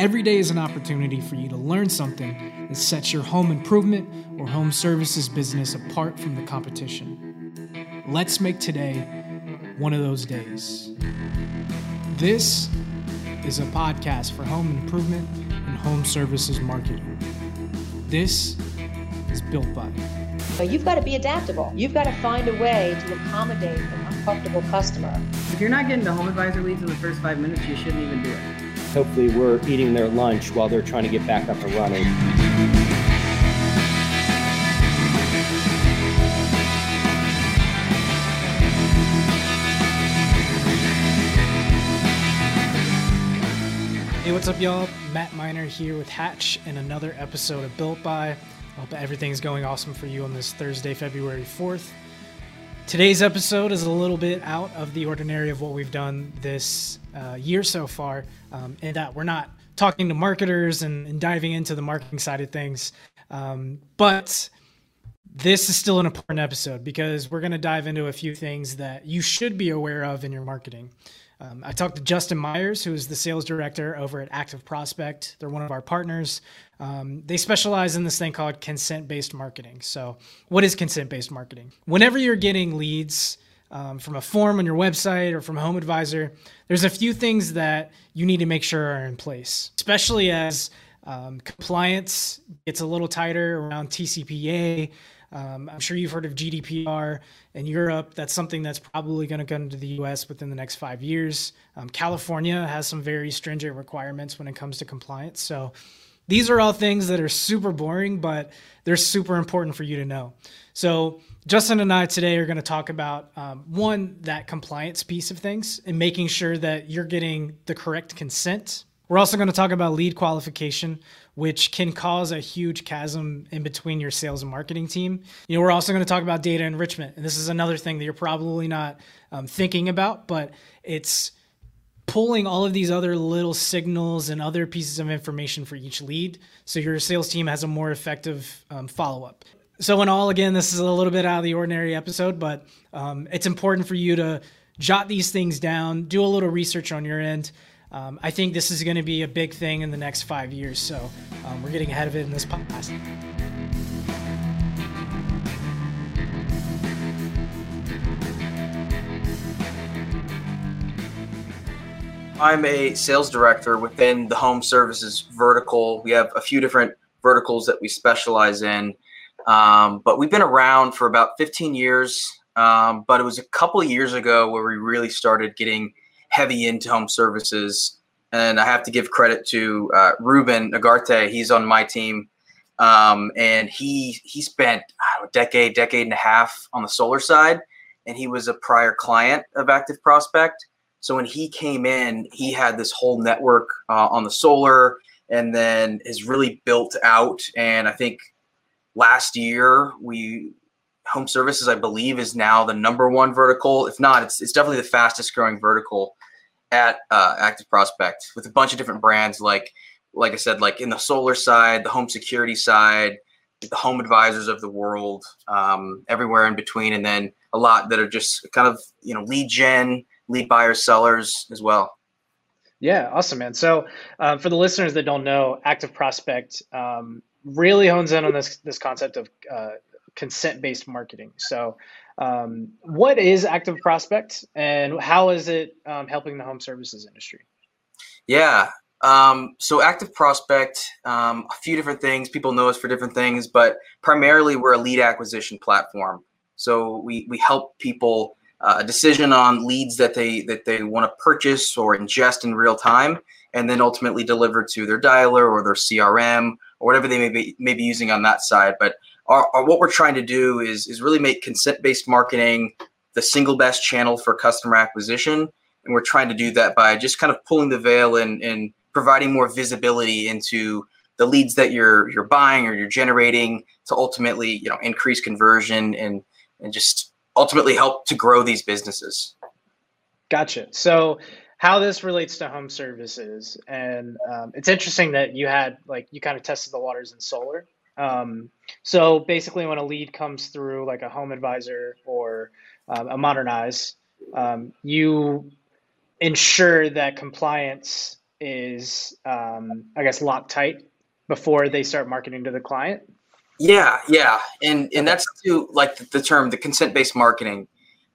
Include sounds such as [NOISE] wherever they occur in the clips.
Every day is an opportunity for you to learn something that sets your home improvement or home services business apart from the competition. Let's make today one of those days. This is a podcast for home improvement and home services marketing. This is built by. But you've got to be adaptable. You've got to find a way to accommodate an uncomfortable customer. If you're not getting the home advisor leads in the first five minutes, you shouldn't even do it. Hopefully, we're eating their lunch while they're trying to get back up and running. Hey, what's up, y'all? Matt Miner here with Hatch and another episode of Built By. Hope everything's going awesome for you on this Thursday, February 4th. Today's episode is a little bit out of the ordinary of what we've done this uh, year so far, um, in that we're not talking to marketers and, and diving into the marketing side of things. Um, but this is still an important episode because we're going to dive into a few things that you should be aware of in your marketing. Um, I talked to Justin Myers, who is the sales director over at Active Prospect. They're one of our partners. Um, they specialize in this thing called consent based marketing. So, what is consent based marketing? Whenever you're getting leads um, from a form on your website or from Home Advisor, there's a few things that you need to make sure are in place, especially as um, compliance gets a little tighter around TCPA. Um, I'm sure you've heard of GDPR in Europe. That's something that's probably going to come to the US within the next five years. Um, California has some very stringent requirements when it comes to compliance. So these are all things that are super boring, but they're super important for you to know. So Justin and I today are going to talk about um, one, that compliance piece of things and making sure that you're getting the correct consent we're also going to talk about lead qualification, which can cause a huge chasm in between your sales and marketing team. You know, we're also going to talk about data enrichment, and this is another thing that you're probably not um, thinking about, but it's pulling all of these other little signals and other pieces of information for each lead, so your sales team has a more effective um, follow up. So, in all, again, this is a little bit out of the ordinary episode, but um, it's important for you to jot these things down, do a little research on your end um, I think this is going to be a big thing in the next five years. So um, we're getting ahead of it in this podcast. I'm a sales director within the home services vertical. We have a few different verticals that we specialize in, um, but we've been around for about 15 years. Um, but it was a couple years ago where we really started getting heavy into home services. And I have to give credit to uh, Ruben Agarte. He's on my team. Um, and he he spent know, a decade, decade and a half on the solar side, and he was a prior client of Active Prospect. So when he came in, he had this whole network uh, on the solar, and then has really built out. And I think last year we home services, I believe, is now the number one vertical. If not, it's it's definitely the fastest growing vertical at uh, Active Prospect with a bunch of different brands like like I said, like in the solar side, the home security side, the home advisors of the world, um, everywhere in between, and then a lot that are just kind of you know lead gen, lead buyers, sellers as well. Yeah, awesome, man. So uh, for the listeners that don't know, Active Prospect um, really hones in on this this concept of uh, consent based marketing. So um, what is Active Prospect and how is it um, helping the home services industry? Yeah. Um, so Active Prospect, um, a few different things. People know us for different things, but primarily we're a lead acquisition platform. So we, we help people uh, a decision on leads that they that they want to purchase or ingest in real time, and then ultimately deliver to their dialer or their CRM or whatever they may be may be using on that side. But our, our, what we're trying to do is is really make consent based marketing the single best channel for customer acquisition, and we're trying to do that by just kind of pulling the veil and and providing more visibility into the leads that you're you're buying or you're generating to ultimately you know increase conversion and and just ultimately help to grow these businesses. Gotcha. So how this relates to home services and um, it's interesting that you had like you kind of tested the waters in solar um, so basically, when a lead comes through, like a home advisor or um, a modernize, um, you ensure that compliance is, um, I guess, locked tight before they start marketing to the client. Yeah, yeah, and and that's too like the, the term the consent based marketing.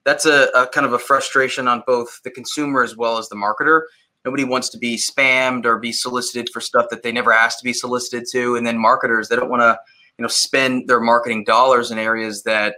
That's a, a kind of a frustration on both the consumer as well as the marketer. Nobody wants to be spammed or be solicited for stuff that they never asked to be solicited to, and then marketers they don't want to you know spend their marketing dollars in areas that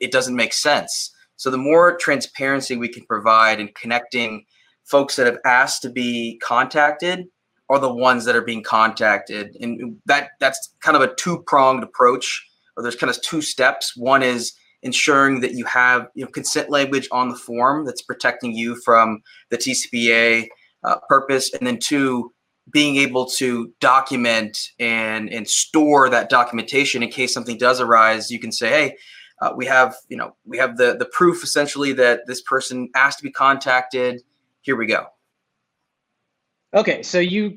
it doesn't make sense. So the more transparency we can provide in connecting folks that have asked to be contacted are the ones that are being contacted. And that that's kind of a two-pronged approach or there's kind of two steps. One is ensuring that you have you know consent language on the form that's protecting you from the tcpa uh, purpose and then two being able to document and and store that documentation in case something does arise you can say hey uh, we have you know we have the the proof essentially that this person asked to be contacted here we go Okay, so you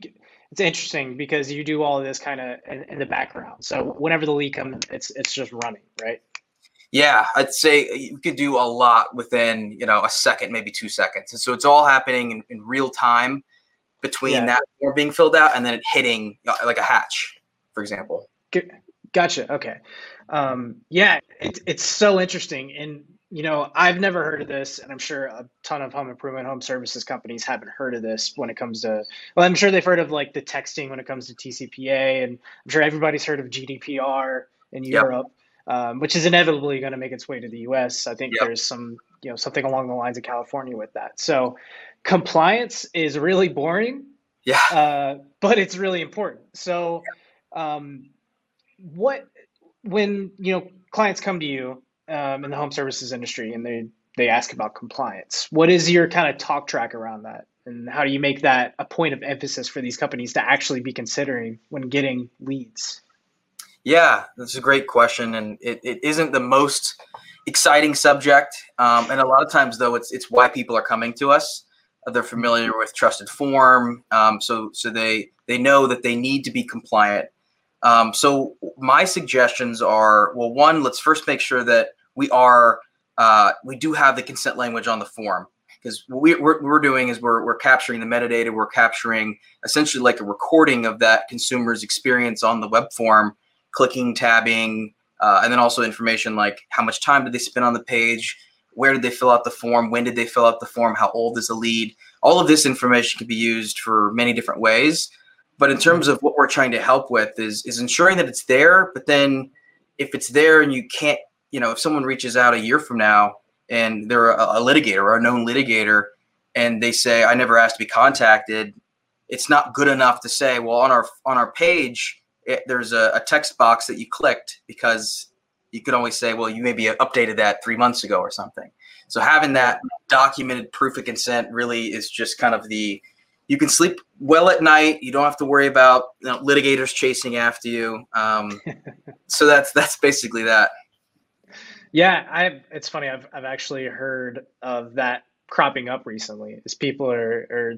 it's interesting because you do all of this kind of in, in, the background. So whenever the lead comes, it's it's just running, right? Yeah, I'd say you could do a lot within you know a second, maybe two seconds. And so it's all happening in, in real time between yeah. that form being filled out and then it hitting uh, like a hatch, for example. Gotcha. Okay. Um, yeah, it's it's so interesting, and you know, I've never heard of this, and I'm sure a ton of home improvement, home services companies haven't heard of this when it comes to. Well, I'm sure they've heard of like the texting when it comes to TCPA, and I'm sure everybody's heard of GDPR in yep. Europe, um, which is inevitably going to make its way to the U.S. I think yep. there's some, you know, something along the lines of California with that. So, compliance is really boring. Yeah. Uh, but it's really important. So, um, what when you know clients come to you um, in the home services industry and they they ask about compliance. What is your kind of talk track around that? And how do you make that a point of emphasis for these companies to actually be considering when getting leads? Yeah, that's a great question. And it, it isn't the most exciting subject. Um, and a lot of times, though, it's, it's why people are coming to us. They're familiar with trusted form. Um, so, so they, they know that they need to be compliant. Um, so my suggestions are, well, one, let's first make sure that we are uh, we do have the consent language on the form because what we, we're, we're doing is we're, we're capturing the metadata we're capturing essentially like a recording of that consumer's experience on the web form clicking tabbing uh, and then also information like how much time did they spend on the page where did they fill out the form when did they fill out the form how old is the lead. All of this information can be used for many different ways. But in terms of what we're trying to help with is is ensuring that it's there but then if it's there and you can't you know, if someone reaches out a year from now and they're a, a litigator or a known litigator and they say, I never asked to be contacted, it's not good enough to say, well, on our on our page, it, there's a, a, text box that you clicked because you could always say, well, you maybe updated that three months ago or something. So having that documented proof of consent really is just kind of the you can sleep well at night. You don't have to worry about you know, litigators chasing after you. Um, [LAUGHS] so that's that's basically that. Yeah, I. It's funny. I've I've actually heard of that cropping up recently. As people are are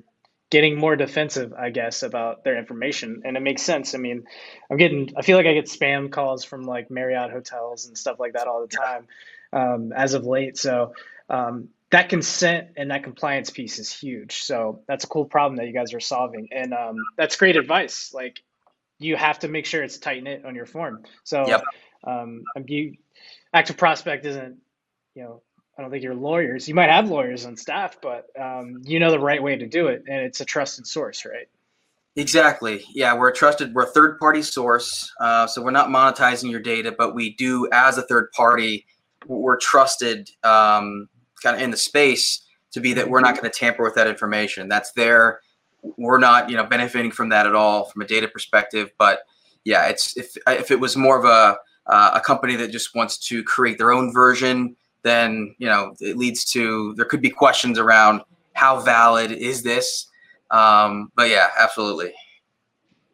getting more defensive, I guess, about their information, and it makes sense. I mean, I'm getting. I feel like I get spam calls from like Marriott hotels and stuff like that all the time, um, as of late. So. Um, that consent and that compliance piece is huge. So that's a cool problem that you guys are solving, and um, that's great advice. Like you have to make sure it's tight knit on your form. So yep. um, you active prospect isn't, you know, I don't think you're lawyers. You might have lawyers on staff, but um, you know the right way to do it, and it's a trusted source, right? Exactly. Yeah, we're a trusted. We're a third party source, uh, so we're not monetizing your data, but we do, as a third party, we're trusted, um, kind of in the space to be that we're not going to tamper with that information. That's there. We're not, you know, benefiting from that at all from a data perspective. But yeah, it's if if it was more of a uh, a company that just wants to create their own version, then you know it leads to there could be questions around how valid is this. Um, but yeah, absolutely.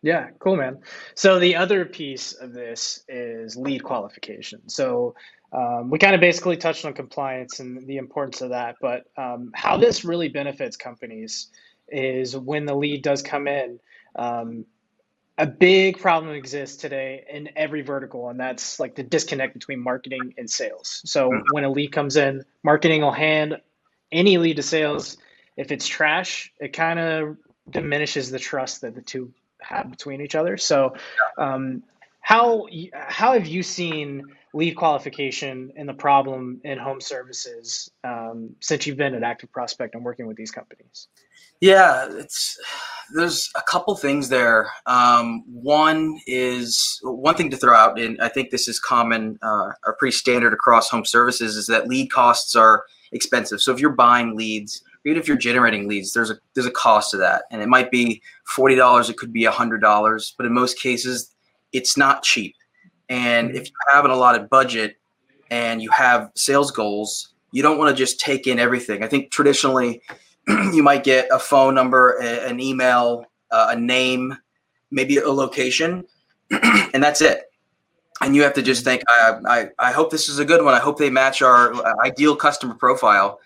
Yeah, cool, man. So the other piece of this is lead qualification. So um, we kind of basically touched on compliance and the importance of that, but um, how this really benefits companies is when the lead does come in. A big problem exists today in every vertical, and that's like the disconnect between marketing and sales. So mm-hmm. when a lead comes in, marketing will hand any lead to sales. If it's trash, it kind of diminishes the trust that the two have between each other. So, um, how how have you seen lead qualification and the problem in home services um, since you've been an Active Prospect and working with these companies? Yeah, it's there's a couple things there. Um, one is one thing to throw out, and I think this is common uh, or pretty standard across home services, is that lead costs are expensive. So if you're buying leads, even if you're generating leads, there's a there's a cost to that, and it might be forty dollars, it could be hundred dollars, but in most cases, it's not cheap. And if you have an allotted budget and you have sales goals, you don't want to just take in everything. I think traditionally [CLEARS THROAT] you might get a phone number, a, an email, uh, a name, maybe a location, [CLEARS THROAT] and that's it. And you have to just think, I, I, I hope this is a good one. I hope they match our uh, ideal customer profile.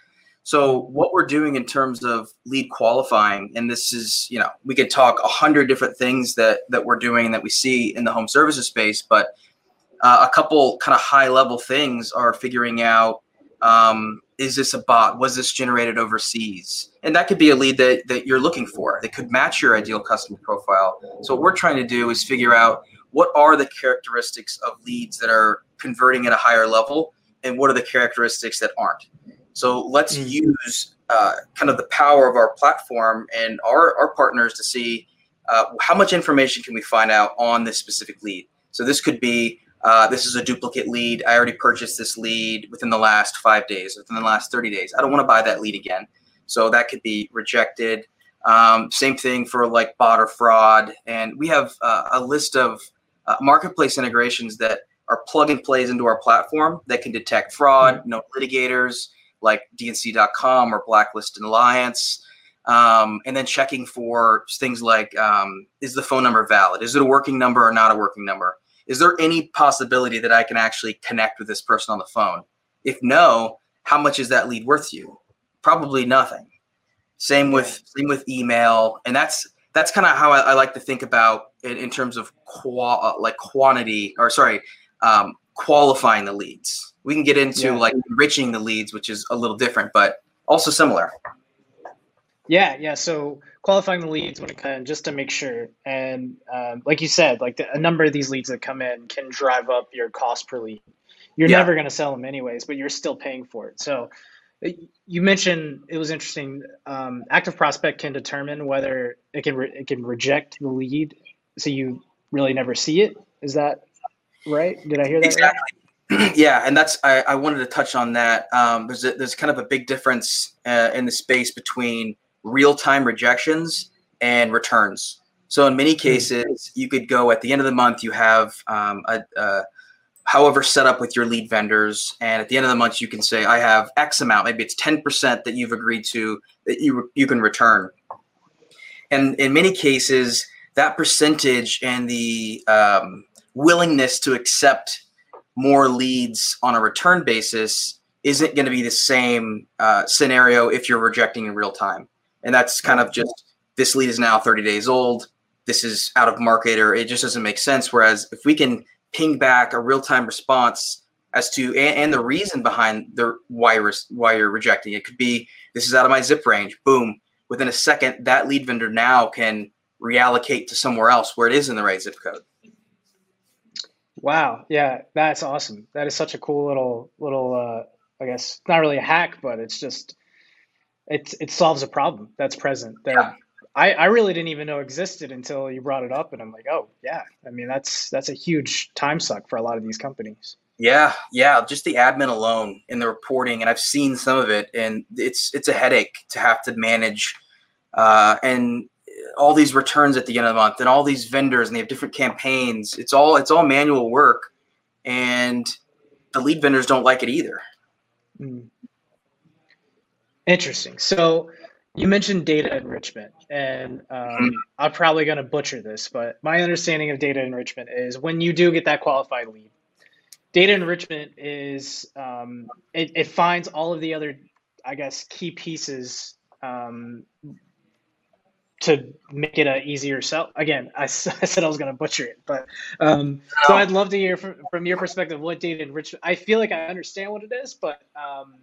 So what we're doing in terms of lead qualifying, and this is, you know, we could talk a hundred different things that that we're doing that we see in the home services space, but uh, a couple kind of high level things are figuring out um, is this a bot? Was this generated overseas? And that could be a lead that, that you're looking for. That could match your ideal customer profile. So what we're trying to do is figure out what are the characteristics of leads that are converting at a higher level, and what are the characteristics that aren't. So let's mm. use uh, kind of the power of our platform and our, our partners to see uh, how much information can we find out on this specific lead. So this could be uh, this is a duplicate lead. I already purchased this lead within the last five days, within the last 30 days. I don't want to buy that lead again. So that could be rejected. Um, same thing for like bot or fraud. And we have uh, a list of uh, marketplace integrations that are plug and plays into our platform that can detect fraud, mm-hmm. no litigators like DNC.com or Blacklist and Alliance. Um, and then checking for things like um, is the phone number valid? Is it a working number or not a working number? Is there any possibility that I can actually connect with this person on the phone? If no, how much is that lead worth to you? Probably nothing. Same with same with email, and that's that's kind of how I, I, like to think about it in terms of qua, uh, like quantity or sorry, um, qualifying the leads. We can get into yeah. like enriching the leads, which is a little different, but also similar. Yeah, yeah. So qualifying the leads when it comes just to make sure, and um, like you said, like the, a number of these leads that come in can drive up your cost per lead. You're yeah. never going to sell them anyways, but you're still paying for it. So you mentioned it was interesting. Um, Active Prospect can determine whether it can re- it can reject the lead, so you really never see it. Is that right? Did I hear that exactly. Right? [CLEARS THROAT] yeah, and that's I, I wanted to touch on that. Um, there's a, there's kind of a big difference uh, in the space between real time rejections and returns. So in many hmm. cases, you could go at the end of the month, you have um, a, a, however set up with your lead vendors, and at the end of the month, you can say, I have X amount, maybe it's 10% that you've agreed to that you, you can return. And in many cases, that percentage and the um, willingness to accept more leads on a return basis isn't going to be the same uh, scenario if you're rejecting in real time and that's kind of just this lead is now 30 days old. This is out of market or it just doesn't make sense. Whereas if we can ping back a real-time response as to and, and the reason behind the why you're, why you're rejecting it could be this is out of my zip range boom. Within a second that lead vendor now can reallocate to somewhere else where it is in the right zip code. Wow. Yeah that's awesome. That is such a cool little little uh i guess not really a hack but it's just it it solves a problem that's present that yeah. I, I really didn't even know existed until you brought it up and I'm like, oh yeah. I mean that's that's a huge time suck for a lot of these companies. Yeah, yeah, just the admin alone in the reporting, and I've seen some of it, and it's it's a headache to have to manage, uh, and all these returns at the end of the month, and all these vendors, and they have different campaigns. It's all it's all manual work, and the lead vendors don't like it either. Mm. Interesting. So you mentioned data enrichment, and um, I'm probably going to butcher this, but my understanding of data enrichment is when you do get that qualified lead, data enrichment is um, it, it, finds all of the other, I guess, key pieces um, to make it a easier sell. Again, I, [LAUGHS] I said I was going to butcher it, but um, so I'd love to hear from, from your perspective what data enrichment. I feel like I understand what it is, but um,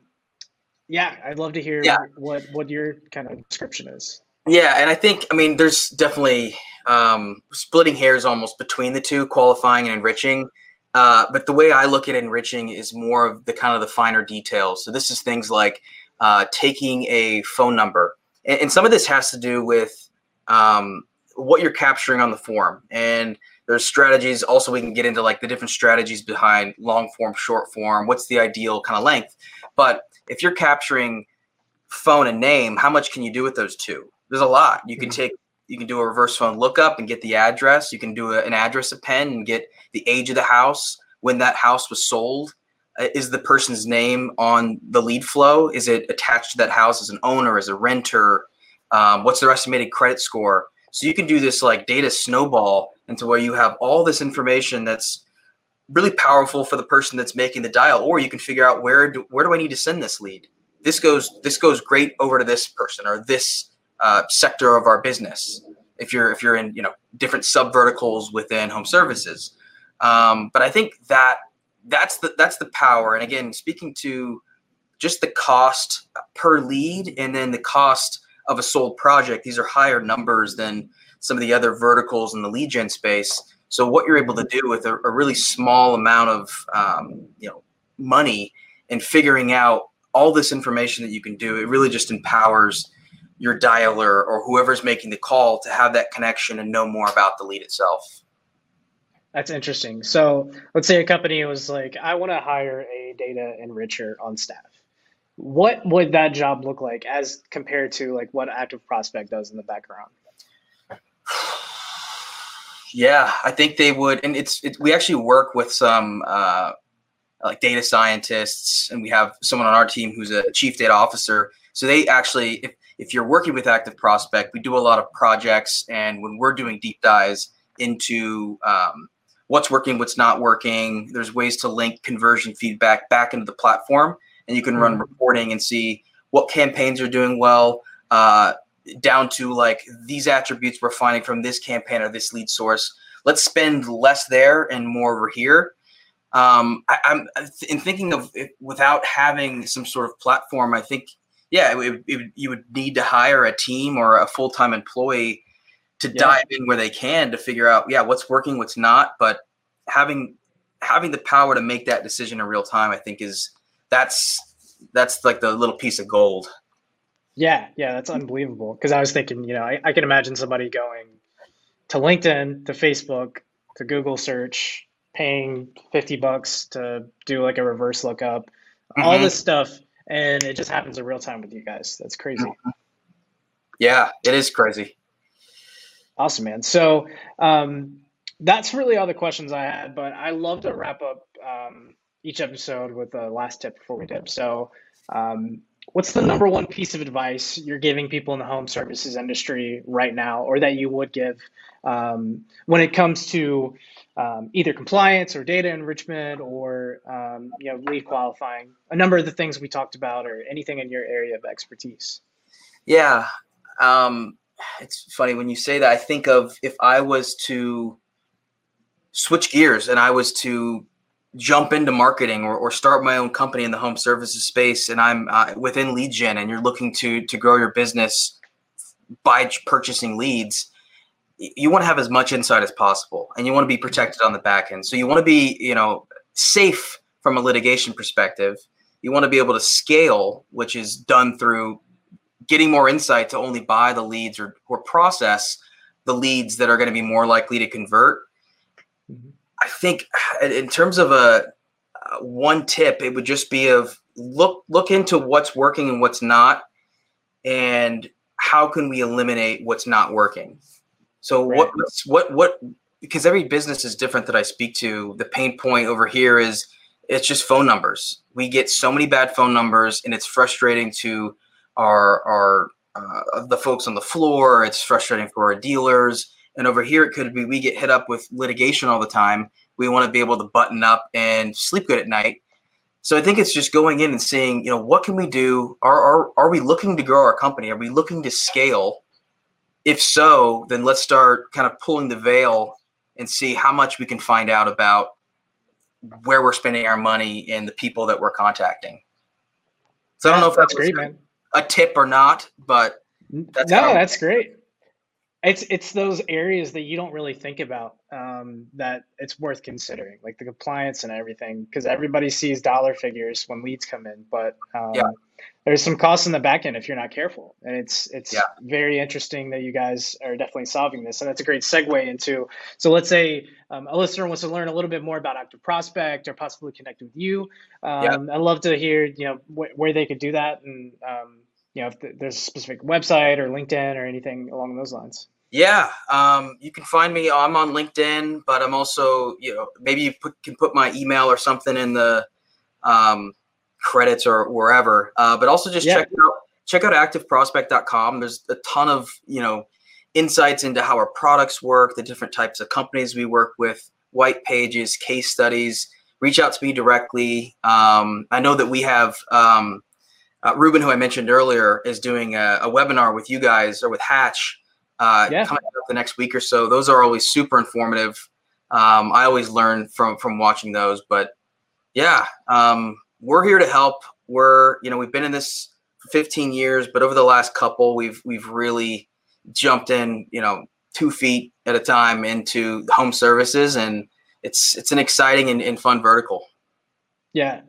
yeah, I'd love to hear yeah. what what your kind of description is. Yeah, and I think I mean there's definitely um, splitting hairs almost between the two, qualifying and enriching. Uh, but the way I look at enriching is more of the kind of the finer details. So this is things like uh, taking a phone number, and, and, some of this has to do with um, what you're capturing on the form. And there's strategies. Also, we can get into like the different strategies behind long form, short form. What's the ideal kind of length? But if you're capturing phone and name, how much can you do with those two? There's a lot. You can mm-hmm. take you can do a reverse phone lookup and get the address. You can do a, an address append and get the age of the house, when that house was sold. Uh, is the person's name on the lead flow? Is it attached to that house as an owner, as a renter? Um, what's their estimated credit score? So you can do this like data snowball into where you have all this information that's really powerful for the person that's making the dial, or you can figure out where do, where do I need to send this lead? This goes this goes great over to this person or this uh, sector of our business. If you're if you're in you know different sub verticals within home services. Um, but i think that that's the that's the power. And again speaking to just the cost per lead and then the cost of a sold project these are higher numbers than some of the other verticals in the lead gen space so what you're able to do with a, a really small amount of um, you know money and figuring out all this information that you can do it really just empowers your dialer or whoever's making the call to have that connection and know more about the lead itself. That's interesting. So let's say a company was like, I want to hire a data enricher on staff. What would that job look like as compared to like what Active Prospect does in the background? Yeah, I think they would, and it's it, we actually work with some uh, like data scientists, and we have someone on our team who's a chief data officer. So they actually, if if you're working with Active Prospect, we do a lot of projects, and when we're doing deep dives into um, what's working, what's not working, there's ways to link conversion feedback back into the platform, and you can run mm-hmm. reporting and see what campaigns are doing well, uh, down to like these attributes we're finding from this campaign or this lead source. Let's spend less there and more over here. Um, I, am in thinking of it, without having some sort of platform. I think yeah, it, it, you would need to hire a team or a full time employee to yeah. dive in where they can to figure out, yeah, what's working, what's not. But having having the power to make that decision in real time, I think is that's that's like the little piece of gold. Yeah, yeah, that's unbelievable. Because I was thinking, you know, I, I can imagine somebody going to LinkedIn, to Facebook, to Google search, paying 50 bucks to do like a reverse lookup, mm-hmm. all this stuff and it just happens in real time with you guys. That's crazy. Yeah, it is crazy. Awesome, man. So um, that's really all the questions I had, but I love to wrap up um, each episode with a last tip before we dip. So, um, what's the number one piece of advice you're giving people in the home services industry right now, or that you would give um, when it comes to um, either compliance or data enrichment or um, you know lead qualifying? A number of the things we talked about or anything in your area of expertise. Yeah um, it's funny when you say that i think of if i was to switch gears and i was to jump into marketing or, or start my own company in the home services space and i'm uh, within lead gen and you're looking to to grow your business by purchasing leads you want to have as much insight as possible and you want to be protected on the back end. So you want to be you know safe from a litigation perspective. You want to be able to scale which is done through getting more insight to only buy the leads or, or process the leads that are going to be more likely to convert. Mm-hmm. I think in terms of a uh, one tip it would just be of look look into what's working and what's not and how can we eliminate what's not working so right. what what what because every business is different that I speak to. The pain point over here is it's just phone numbers. We get so many bad phone numbers, and it's frustrating to our our uh, the folks on the floor. It's frustrating for our dealers. And over here, it could be we get hit up with litigation all the time. We want to be able to button up and sleep good at night. So I think it's just going in and seeing, you know, what can we do? Are, are, are we looking to grow our company? Are we looking to scale? if so, then let's start kind of pulling the veil and see how much we can find out about where we're spending our money and the people that we're contacting. So I don't know if that's great, man. A tip or not, but That's no, that's great. It's it's those areas that you don't really think about um, that it's worth considering, like the compliance and everything, because everybody sees dollar figures when leads come in, but um, Yeah. there's some costs in the back end if you're not careful, and it's it's Yeah. very interesting that you guys are definitely solving this, and that's a great segue into. So let's say um, a listener wants to learn a little bit more about Active Prospect or possibly connect with you. Um, I'd love to hear you know wh- where they could do that and. You know, if there's a specific website or LinkedIn or anything along those lines. Yeah, um, you can find me. I'm on LinkedIn, but I'm also, you know, maybe you put, can put my email or something in the um, credits or wherever. Uh, but also just Yeah. check out check out activeprospect.com. There's a ton of you know insights into how our products work, the different types of companies we work with, white pages, case studies. Reach out to me directly. Um, I know that we have. Um, uh, Ruben, who I mentioned earlier, is doing a, a webinar with you guys or with Hatch uh, Yeah. coming up the next week or so. Those are always super informative. Um, I always learn from from watching those. But yeah, um, we're here to help. We're you know we've been in this for 15 years, but over the last couple, we've we've really jumped in you know two feet at a time into home services, and it's it's an exciting and, and fun vertical. Yeah,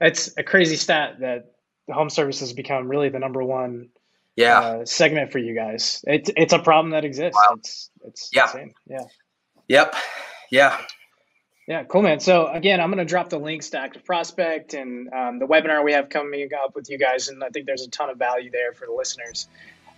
it's a crazy stat that home services become really the number one Yeah. uh, segment for you guys. It's it's a problem that exists. Wow. It's it's Yeah. insane. Yeah. Yep. Yeah. Yeah, cool, man. So again, I'm going to drop the links to Active Prospect and um, the webinar we have coming up with you guys, and I think there's a ton of value there for the listeners.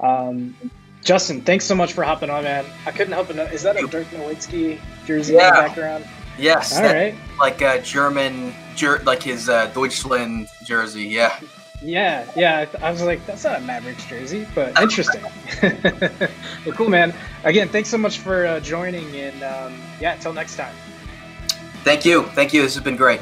Um, Justin, thanks so much for hopping on, man. I couldn't help but know. Is that a Dirk Nowitzki jersey in the background? Yes. All that- right. Like a German, jer- like his uh, Deutschland jersey. Yeah. Yeah, yeah. I, was like, that's not a Mavericks jersey, but interesting. [LAUGHS] well, cool, man. Again, thanks so much for uh, joining, and um, yeah, until next time. Thank you. Thank you. This has been great.